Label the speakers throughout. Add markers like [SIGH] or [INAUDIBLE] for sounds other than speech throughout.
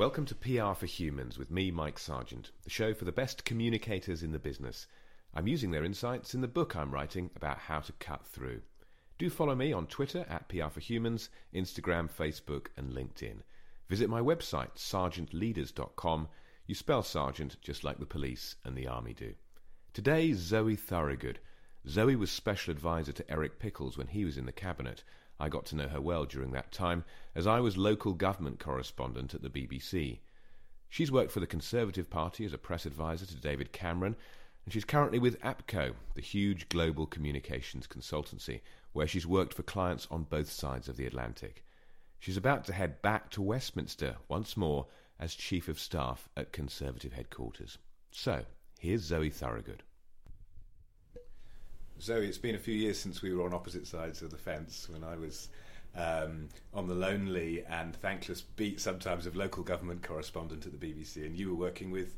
Speaker 1: Welcome to PR for Humans with me, Mike Sergeant, the show for the best communicators in the business. I'm using their insights in the book I'm writing about how to cut through. Do follow me on Twitter at PR for Humans, Instagram, Facebook, and LinkedIn. Visit my website, sergeantleaders.com. You spell sergeant just like the police and the army do. Today, Zoe Thorogood. Zoe was special advisor to Eric Pickles when he was in the cabinet. I got to know her well during that time, as I was local government correspondent at the BBC. She's worked for the Conservative Party as a press advisor to David Cameron, and she's currently with APCO, the huge global communications consultancy, where she's worked for clients on both sides of the Atlantic. She's about to head back to Westminster once more as Chief of Staff at Conservative headquarters. So, here's Zoe Thorogood. Zoe, it's been a few years since we were on opposite sides of the fence when I was um, on the lonely and thankless beat sometimes of local government correspondent at the BBC, and you were working with,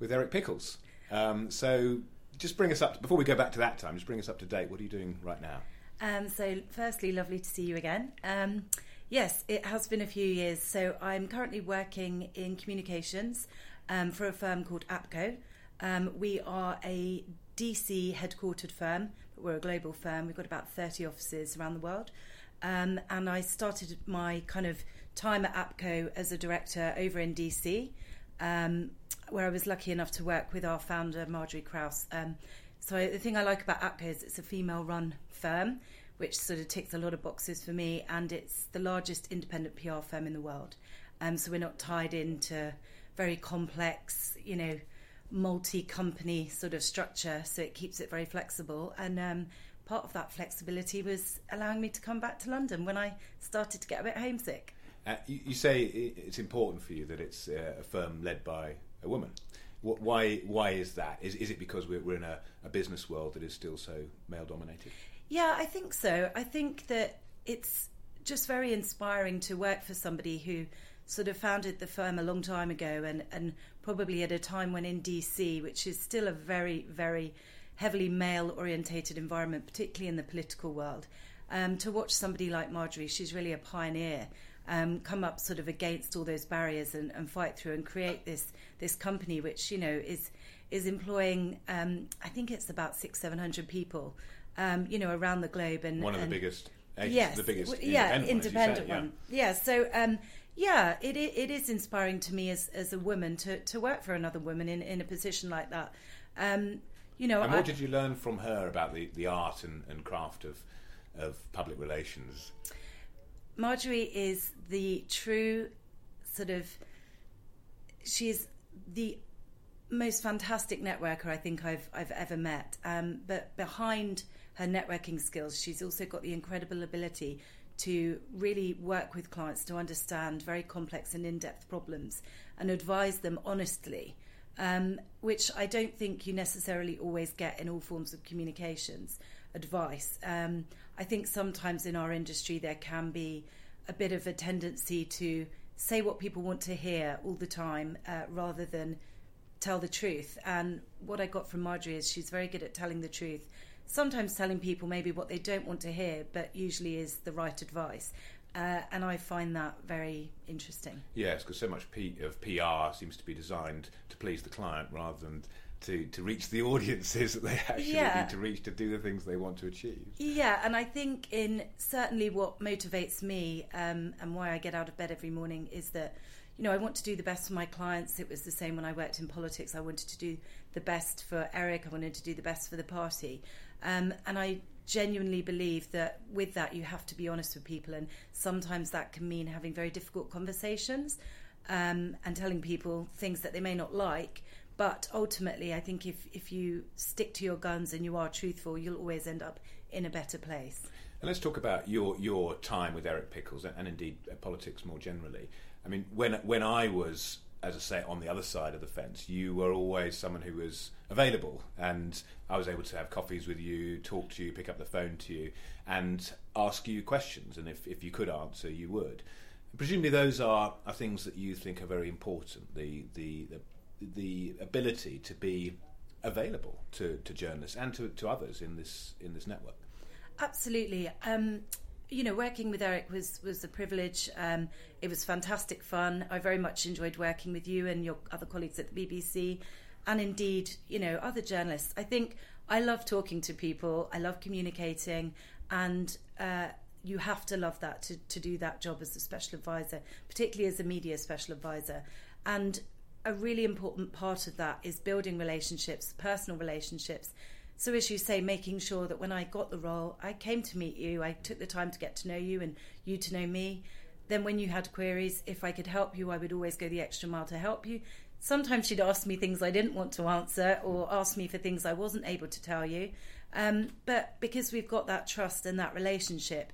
Speaker 1: with Eric Pickles. Um, so just bring us up, before we go back to that time, just bring us up to date. What are you doing right now?
Speaker 2: Um, so, firstly, lovely to see you again. Um, yes, it has been a few years. So, I'm currently working in communications um, for a firm called APCO. Um, we are a DC headquartered firm, but we're a global firm. We've got about 30 offices around the world. Um, and I started my kind of time at APCO as a director over in DC, um, where I was lucky enough to work with our founder, Margery Kraus. Um, so I, the thing I like about APCO is it's a female run firm, which sort of ticks a lot of boxes for me, and it's the largest independent PR firm in the world. Um, so we're not tied into very complex, you know, multi-company sort of structure, so it keeps it very flexible. And um, part of that flexibility was allowing me to come back to London when I started to get a bit homesick.
Speaker 1: Uh, you, you, say it's important for you that it's uh, a firm led by a woman. Why? Why is that? Is, is it because we're, we're in a, a business world that is still so male dominated?
Speaker 2: Yeah, I think so. I think that it's just very inspiring to work for somebody who sort of founded the firm a long time ago and, and probably at a time when in DC, which is still a very, very heavily male orientated environment, particularly in the political world, um, to watch somebody like Margery, she's really a pioneer, um, come up sort of against all those barriers and, and, fight through and create this this company, which you know is is employing, um, I think it's about six, seven hundred people, um, you know, around the globe, and
Speaker 1: one of
Speaker 2: and,
Speaker 1: the biggest.
Speaker 2: Yes,
Speaker 1: the biggest
Speaker 2: yeah,
Speaker 1: independent,
Speaker 2: independent
Speaker 1: one.
Speaker 2: one. Yeah. yeah, so um, yeah, it, it is inspiring to me as, as a woman to, to work for another woman in, in a position like that. Um, you know,
Speaker 1: and what I, did you learn from her about the, the art and, and craft of of public relations?
Speaker 2: Margery is the true sort of. she is the most fantastic networker I think I've I've ever met. Um, but behind her networking skills, she's also got the incredible ability to really work with clients to understand very complex and in depth problems and advise them honestly, um, which I don't think you necessarily always get in all forms of communications advice. Um, I think sometimes in our industry there can be a bit of a tendency to say what people want to hear all the time uh, rather than tell the truth. And what I got from Margery is she's very good at telling the truth sometimes telling people maybe what they don't want to hear, but usually is the right advice. Uh, and I find that very interesting.
Speaker 1: Yes, because so much P- of PR seems to be designed to please the client rather than to, to reach the audiences [LAUGHS] that they actually yeah. need to reach to do the things they want to achieve.
Speaker 2: Yeah, and I think in certainly what motivates me um, and why I get out of bed every morning is that you know I want to do the best for my clients. It was the same when I worked in politics. I wanted to do the best for Eric. I wanted to do the best for the party. Um, and I genuinely believe that with that, you have to be honest with people. And sometimes that can mean having very difficult conversations um, and telling people things that they may not like. But ultimately, I think if, if you stick to your guns and you are truthful, you'll always end up in a better place.
Speaker 1: And let's talk about your your time with Eric Pickles and, and indeed uh, politics more generally. I mean, when when I was as I say, on the other side of the fence, you were always someone who was available, and I was able to have coffees with you, talk to you, pick up the phone to you, and ask you questions. And if, if you could answer, you would. Presumably, those are, are things that you think are very important. The the the, the ability to be available to, to journalists and to, to others in this in this network.
Speaker 2: Absolutely. Um, you know, working with Eric was was a privilege. Um, it was fantastic fun. I very much enjoyed working with you and your other colleagues at the BBC, and indeed, you know, other journalists. I think I love talking to people. I love communicating, and uh, you have to love that to to do that job as a special advisor, particularly as a media special advisor. And a really important part of that is building relationships, personal relationships so, as you say, making sure that when I got the role, I came to meet you, I took the time to get to know you and you to know me. Then, when you had queries, if I could help you, I would always go the extra mile to help you. Sometimes she'd ask me things I didn't want to answer or ask me for things I wasn't able to tell you. Um, but because we've got that trust and that relationship,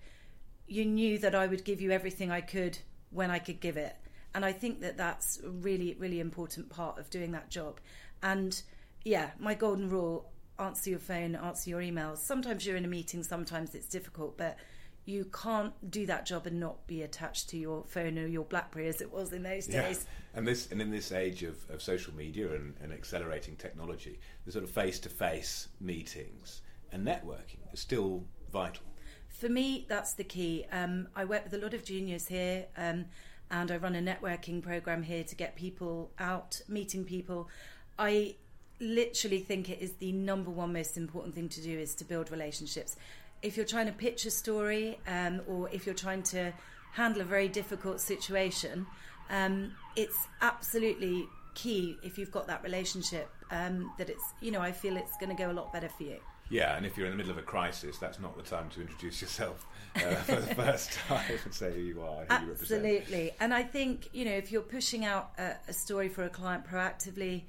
Speaker 2: you knew that I would give you everything I could when I could give it. And I think that that's a really, really important part of doing that job. And yeah, my golden rule answer your phone, answer your emails. Sometimes you're in a meeting, sometimes it's difficult, but you can't do that job and not be attached to your phone or your BlackBerry as it was in those
Speaker 1: yeah.
Speaker 2: days.
Speaker 1: And this, and in this age of, of social media and, and accelerating technology, the sort of face-to-face meetings and networking is still vital.
Speaker 2: For me, that's the key. Um, I work with a lot of juniors here, um, and I run a networking program here to get people out, meeting people. I literally think it is the number one most important thing to do is to build relationships. If you're trying to pitch a story, um, or if you're trying to handle a very difficult situation, um, it's absolutely key if you've got that relationship um, that it's you know I feel it's going to go a lot better for you.
Speaker 1: Yeah, and if you're in the middle of a crisis, that's not the time to introduce yourself uh, [LAUGHS] for the first time and say who you are,
Speaker 2: who Absolutely, you and I think you know if you're pushing out a, a story for a client proactively,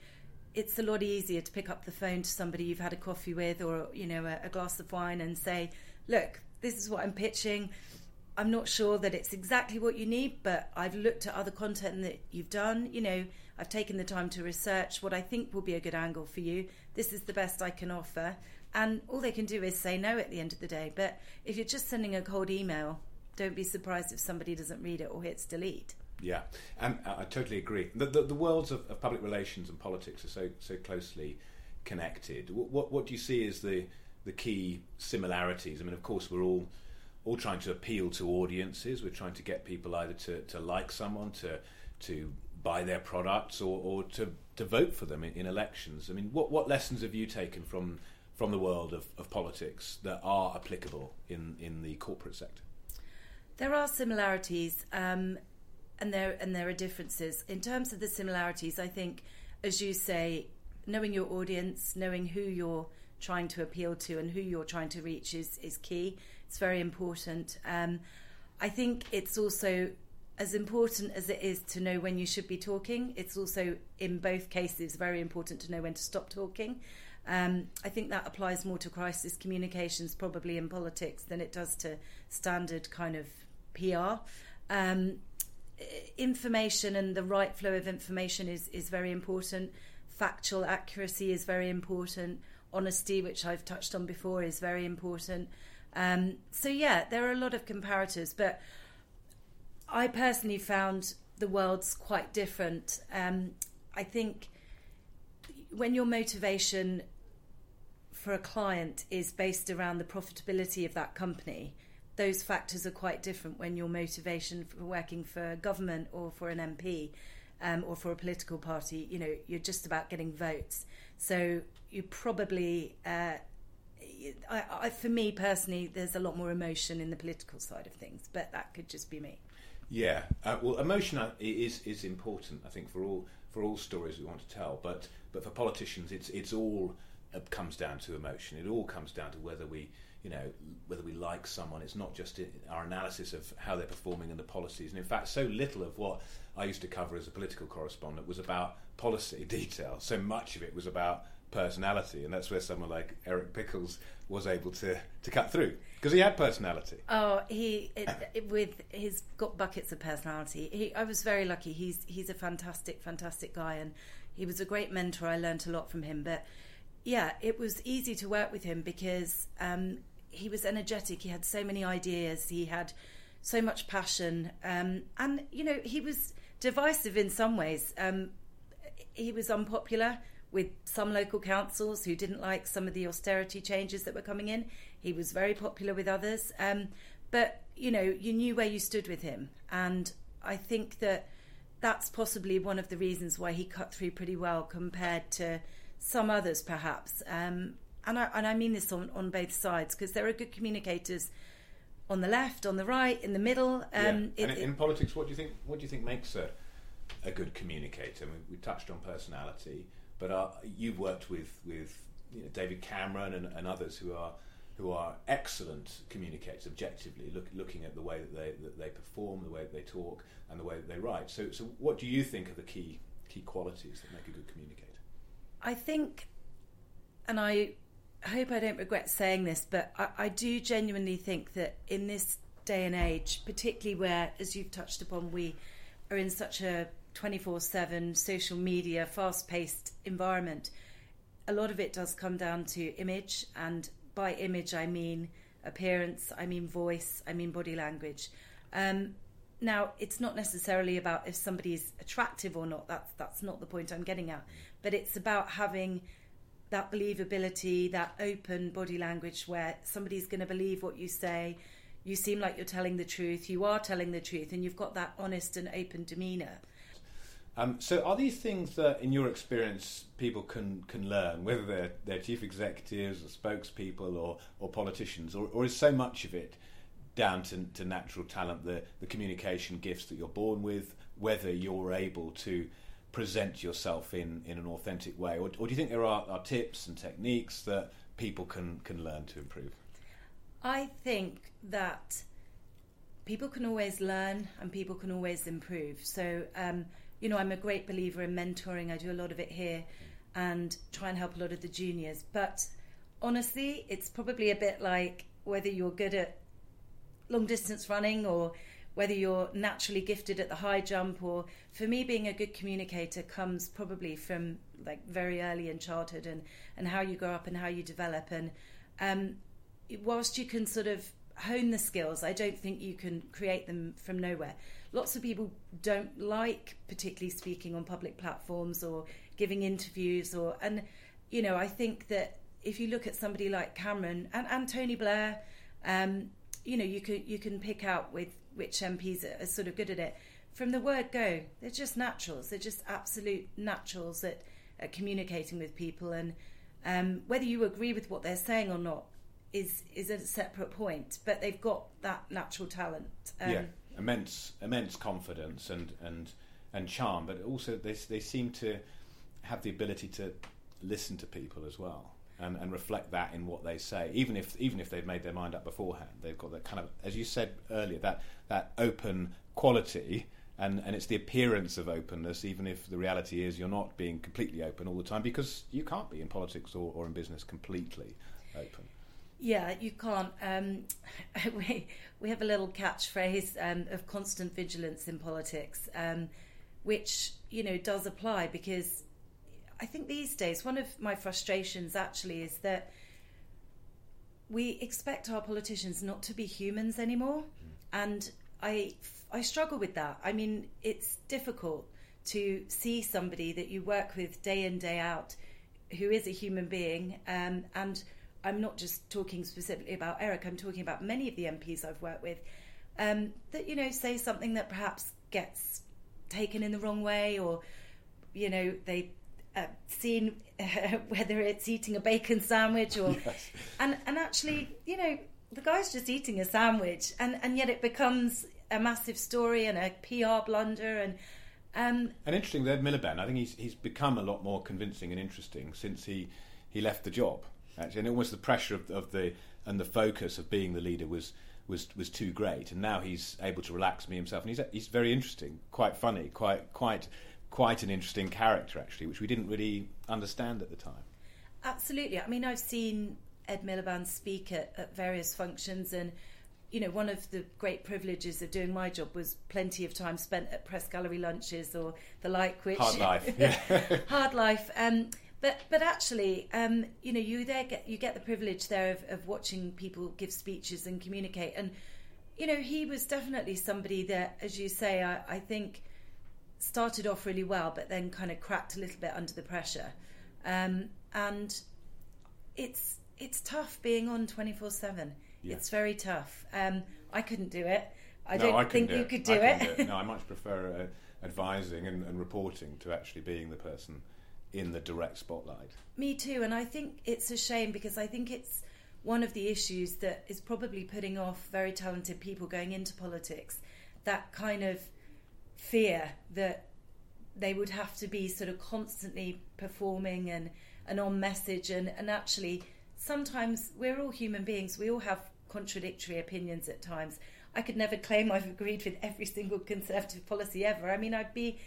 Speaker 2: it's a lot easier to pick up the phone to somebody you've had a coffee with or you know a, a, glass of wine and say look this is what i'm pitching. I'm not sure that it's exactly what you need but i've looked at other content that you've done. You know i've taken the time to research what i think will be a good angle for you. This is the best i can offer and all they can do is say no at the end of the day but if you're just sending a cold email don't be surprised if somebody doesn't read it or hits delete
Speaker 1: yeah, um, and I totally agree. The, the, the worlds of, of, public relations and politics are so so closely connected. What, what, what do you see as the the key similarities? I mean, of course, we're all all trying to appeal to audiences. We're trying to get people either to, to like someone, to to buy their products, or, or to, to vote for them in, in elections. I mean, what what lessons have you taken from from the world of, of politics that are applicable in, in the corporate sector?
Speaker 2: There are similarities. Um, and there and there are differences in terms of the similarities. I think, as you say, knowing your audience, knowing who you're trying to appeal to, and who you're trying to reach is is key. It's very important. Um, I think it's also as important as it is to know when you should be talking. It's also in both cases very important to know when to stop talking. Um, I think that applies more to crisis communications, probably in politics, than it does to standard kind of PR. Um, information and the right flow of information is, is very important. Factual accuracy is very important. Honesty, which I've touched on before, is very important. Um, so, yeah, there are a lot of comparators, but I personally found the world's quite different. Um, I think when your motivation for a client is based around the profitability of that company, those factors are quite different when your motivation for working for government or for an MP um, or for a political party, you know, you're just about getting votes. So you probably, uh, I, I, for me personally, there's a lot more emotion in the political side of things, but that could just be me.
Speaker 1: Yeah, uh, well, emotion uh, is is important. I think for all for all stories we want to tell, but but for politicians, it's it's all it comes down to emotion. It all comes down to whether we you know, whether we like someone. It's not just uh, our analysis of how they're performing and the policies. And in fact, so little of what I used to cover as a political correspondent was about policy [LAUGHS] detail. So much of it was about personality, and that's where someone like Eric Pickles was able to, to cut through because he had personality.
Speaker 2: Oh, he it, it, with he's got buckets of personality. He, I was very lucky. He's he's a fantastic, fantastic guy, and he was a great mentor. I learned a lot from him, but yeah, it was easy to work with him because um, he was energetic. He had so many ideas. He had so much passion, um, and you know he was divisive in some ways. Um, he was unpopular with some local councils who didn't like some of the austerity changes that were coming in. He was very popular with others, um, but you know, you knew where you stood with him, and I think that that's possibly one of the reasons why he cut through pretty well compared to some others, perhaps. Um, and I and I mean this on on both sides because there are good communicators on the left, on the right, in the middle. Um,
Speaker 1: yeah. and it, in, politics, what do you think? What do you think makes a a good communicator? I mean, we touched on personality, but uh, you've worked with with you know, David Cameron and, and others who are who are excellent communicators objectively, look, looking at the way that they, that they perform, the way that they talk, and the way that they write. So, so what do you think are the key key qualities that make a good communicator?
Speaker 2: I think, and I hope I don't regret saying this, but I, I do genuinely think that in this day and age, particularly where, as you've touched upon, we are in such a 24 7 social media, fast paced environment, a lot of it does come down to image and by image, I mean appearance, I mean voice, I mean body language. Um, now, it's not necessarily about if somebody is attractive or not. That's that's not the point I'm getting at. But it's about having that believability, that open body language, where somebody's going to believe what you say. You seem like you're telling the truth. You are telling the truth, and you've got that honest and open demeanour.
Speaker 1: Um, so, are these things that, in your experience, people can, can learn, whether they're, they're chief executives or spokespeople or, or politicians, or, or is so much of it down to, to natural talent, the, the communication gifts that you're born with, whether you're able to present yourself in, in an authentic way? Or, or do you think there are, are tips and techniques that people can, can learn to improve?
Speaker 2: I think that people can always learn and people can always improve. So, um, you know, I'm a great believer in mentoring. I do a lot of it here and try and help a lot of the juniors. But honestly, it's probably a bit like whether you're good at long distance running or whether you're naturally gifted at the high jump or for me being a good communicator comes probably from like very early in childhood and and how you grow up and how you develop and um, whilst you can sort of hone the skills. I don't think you can create them from nowhere. Lots of people don't like particularly speaking on public platforms or giving interviews or and you know I think that if you look at somebody like Cameron and, and Tony Blair um, you know you can you can pick out with which MPs are, are sort of good at it. From the word go they're just naturals. They're just absolute naturals at, at communicating with people. And um, whether you agree with what they're saying or not is is a separate point but they've got that natural talent
Speaker 1: um, yeah immense immense confidence and and and charm, but also they they seem to have the ability to listen to people as well. And, and reflect that in what they say, even if even if they've made their mind up beforehand, they've got that kind of, as you said earlier, that that open quality, and, and it's the appearance of openness, even if the reality is you're not being completely open all the time, because you can't be in politics or, or in business completely open.
Speaker 2: Yeah, you can't. Um, [LAUGHS] we we have a little catchphrase um, of constant vigilance in politics, um, which you know does apply because I think these days one of my frustrations actually is that we expect our politicians not to be humans anymore, and I I struggle with that. I mean, it's difficult to see somebody that you work with day in day out who is a human being um, and I'm not just talking specifically about Eric, I'm talking about many of the MPs I've worked with, um, that, you know, say something that perhaps gets taken in the wrong way or, you know, they uh, seen uh, [LAUGHS] whether it's eating a bacon sandwich or, [LAUGHS] yes. and, and actually, you know, the guy's just eating a sandwich and, and yet it becomes a massive story and a PR blunder and, um,
Speaker 1: and interesting, Ed Miliband. I think he's he's become a lot more convincing and interesting since he, he left the job actually, and almost the pressure of, of the and the focus of being the leader was was was too great, and now he's able to relax me himself, and he's he's very interesting, quite funny, quite quite quite an interesting character actually, which we didn't really understand at the time.
Speaker 2: Absolutely, I mean, I've seen Ed Miliband speak at, at various functions, and you know, one of the great privileges of doing my job was plenty of time spent at press gallery lunches or the like, which
Speaker 1: hard life, [LAUGHS] yeah.
Speaker 2: hard life. Um, but but actually, um, you know, you there get you get the privilege there of, of watching people give speeches and communicate, and you know, he was definitely somebody that, as you say, I, I think started off really well, but then kind of cracked a little bit under the pressure, um, and it's it's tough being on twenty four seven. It's very tough. Um, I couldn't do it. I
Speaker 1: no,
Speaker 2: don't
Speaker 1: I
Speaker 2: think
Speaker 1: do
Speaker 2: you
Speaker 1: it.
Speaker 2: could do
Speaker 1: it.
Speaker 2: it.
Speaker 1: no, I [LAUGHS] much prefer uh, advising and, and reporting to actually being the person in the direct spotlight.
Speaker 2: Me too, and I think it's a shame because I think it's one of the issues that is probably putting off very talented people going into politics. That kind of fear that they would have to be sort of constantly performing and, and on message and, and actually sometimes we're all human beings we all have contradictory opinions at times i could never claim i've agreed with every single conservative policy ever i mean i'd be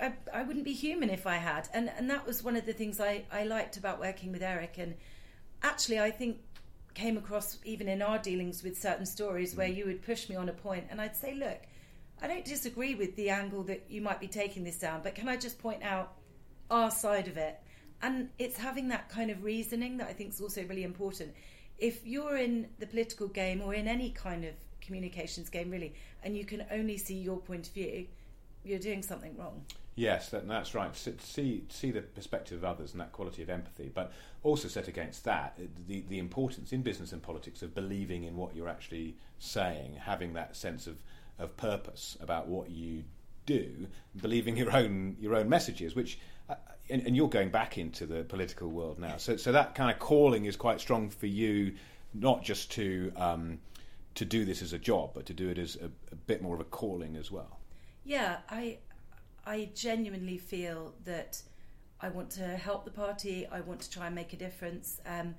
Speaker 2: I, I wouldn't be human if I had. And and that was one of the things I, I liked about working with Eric. And actually, I think came across even in our dealings with certain stories where mm. you would push me on a point and I'd say, look, I don't disagree with the angle that you might be taking this down, but can I just point out our side of it? And it's having that kind of reasoning that I think is also really important. If you're in the political game or in any kind of communications game, really, and you can only see your point of view, you're doing something wrong.
Speaker 1: Yes, that, that's right. See, see the perspective of others and that quality of empathy, but also set against that the the importance in business and politics of believing in what you're actually saying, having that sense of of purpose about what you do, believing your own your own messages, which. Uh, and, and, you're going back into the political world now, so so that kind of calling is quite strong for you, not just to um, to do this as a job, but to do it as a, a bit more of a calling as well.
Speaker 2: Yeah, I I genuinely feel that I want to help the party. I want to try and make a difference. Um,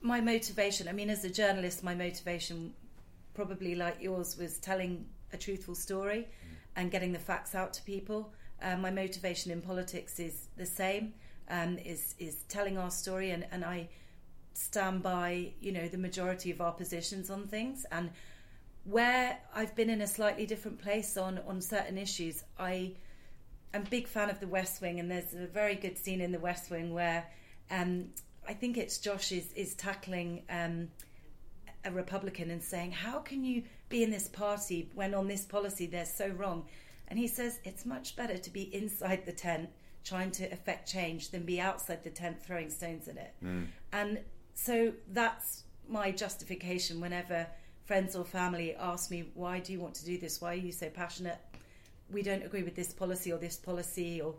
Speaker 2: my motivation, I mean, as a journalist, my motivation, probably like yours, was telling a truthful story mm. and getting the facts out to people. Um, my motivation in politics is the same, um, is is telling our story, and, and I stand by, you know, the majority of our positions on things and where I've been in a slightly different place on on certain issues, I am a big fan of The West Wing, and there's a very good scene in The West Wing where um, I think it's Josh is is tackling um, a Republican and saying, "How can you be in this party when on this policy they're so wrong?" And he says, "It's much better to be inside the tent." Trying to affect change than be outside the tent throwing stones at it. Mm. And so that's my justification whenever friends or family ask me, why do you want to do this? Why are you so passionate? We don't agree with this policy or this policy or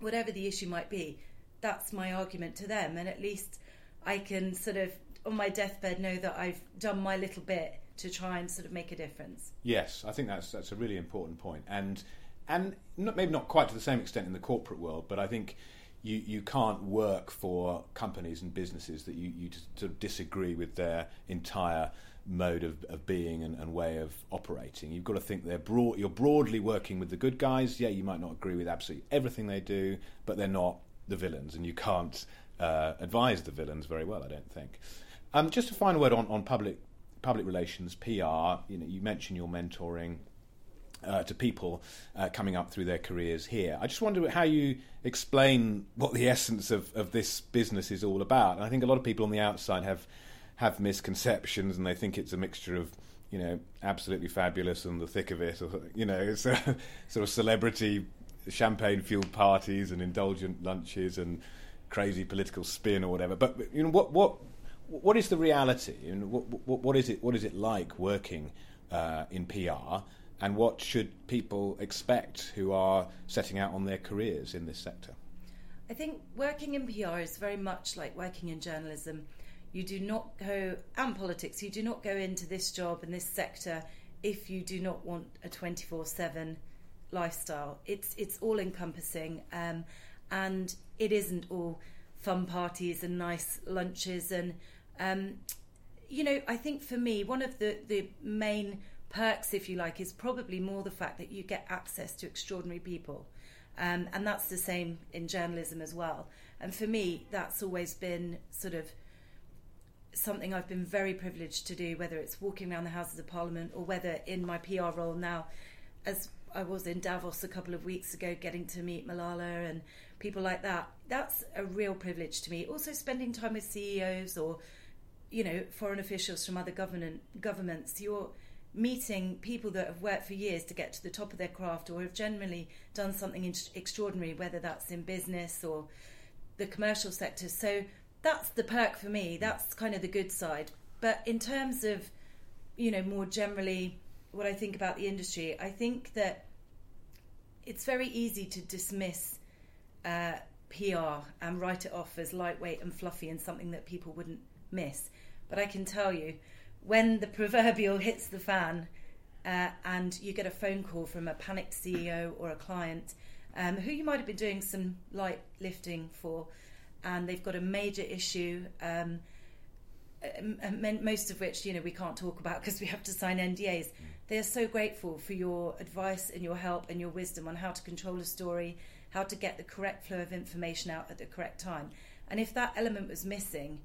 Speaker 2: whatever the issue might be. That's my argument to them. And at least I can sort of, on my deathbed, know that I've done my little bit to try and sort of make a difference.
Speaker 1: Yes, I think that's that's a really important point, and and not, maybe not quite to the same extent in the corporate world, but I think you you can't work for companies and businesses that you you sort of disagree with their entire mode of, of being and, and, way of operating. You've got to think they're broad, you're broadly working with the good guys. Yeah, you might not agree with absolutely everything they do, but they're not the villains, and you can't uh, advise the villains very well. I don't think. Um, just a final word on, on public public relations, PR. You know, you mentioned your mentoring. Uh, to people uh, coming up through their careers here. I just wonder how you explain what the [LAUGHS] essence of, of this business is all about. And I think a lot of people on the outside have have misconceptions and they think it's a mixture of you know absolutely fabulous and the thick of it, or you know, [LAUGHS] sort of celebrity champagne fueled parties and indulgent lunches and crazy political spin or whatever. But you know what what what is the reality? And what, what, what is it what is it like working uh, in PR? And what should people expect who are setting out on their careers in this sector?
Speaker 2: I think working in PR is very much like working in journalism you do not go, and politics, you do not go into this job and this sector if you do not want a 24 7 lifestyle. It's, it's all encompassing um, and it isn't all fun parties and nice lunches. And, um, you know, I think for me, one of the, the main perks, if you like, is probably more the fact that you get access to extraordinary people. Um, and that's the same in journalism as well. And for me, that's always been sort of something I've been very privileged to do, whether it's walking around the Houses of Parliament or whether in my PR role now, as I was in Davos a couple of weeks ago, getting to meet Malala and people like that. That's a real privilege to me. Also, spending time with CEOs or, you know, foreign officials from other government governments. You're meeting people that have worked for years to get to the top of their craft or have generally done something extraordinary, whether that's in business or the commercial sector. So that's the perk for me. That's kind of the good side. But in terms of, you know, more generally, what I think about the industry, I think that it's very easy to dismiss uh, PR and write it off as lightweight and fluffy and something that people wouldn't miss. But I can tell you, when the proverbial hits the fan uh, and you get a phone call from a panicked CEO or a client um, who you might have been doing some light lifting for, and they've got a major issue. Um, most of which you know we can't talk about because we have to sign NDAs. Mm. They are so grateful for your advice and your help and your wisdom on how to control a story, how to get the correct flow of information out at the correct time. And if that element was missing,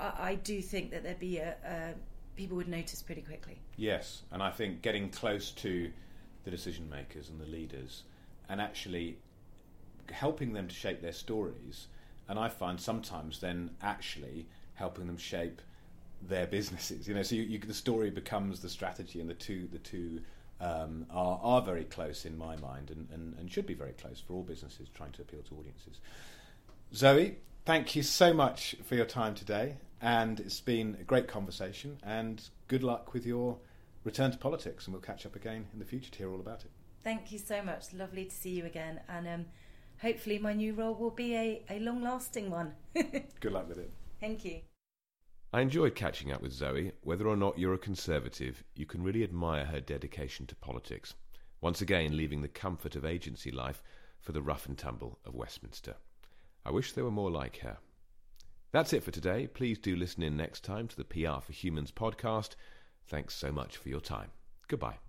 Speaker 2: I, I do think that there'd be a, a people would notice pretty quickly.
Speaker 1: Yes, and I think getting close to the decision makers and the leaders, and actually helping them to shape their stories. And I find sometimes then actually helping them shape their businesses. You know, so you, you, the story becomes the strategy, and the two the two um, are are very close in my mind, and, and, and should be very close for all businesses trying to appeal to audiences. Zoe, thank you so much for your time today, and it's been a great conversation. And good luck with your return to politics, and we'll catch up again in the future to hear all about it.
Speaker 2: Thank you so much. Lovely to see you again, and um, hopefully my new role will be a, a long lasting one. [LAUGHS]
Speaker 1: good luck with it.
Speaker 2: Thank you.
Speaker 1: I enjoyed catching up with Zoe. Whether or not you're a Conservative, you can really admire her dedication to politics, once again leaving the comfort of agency life for the rough and tumble of Westminster. I wish there were more like her. That's it for today. Please do listen in next time to the PR for Humans podcast. Thanks so much for your time. Goodbye.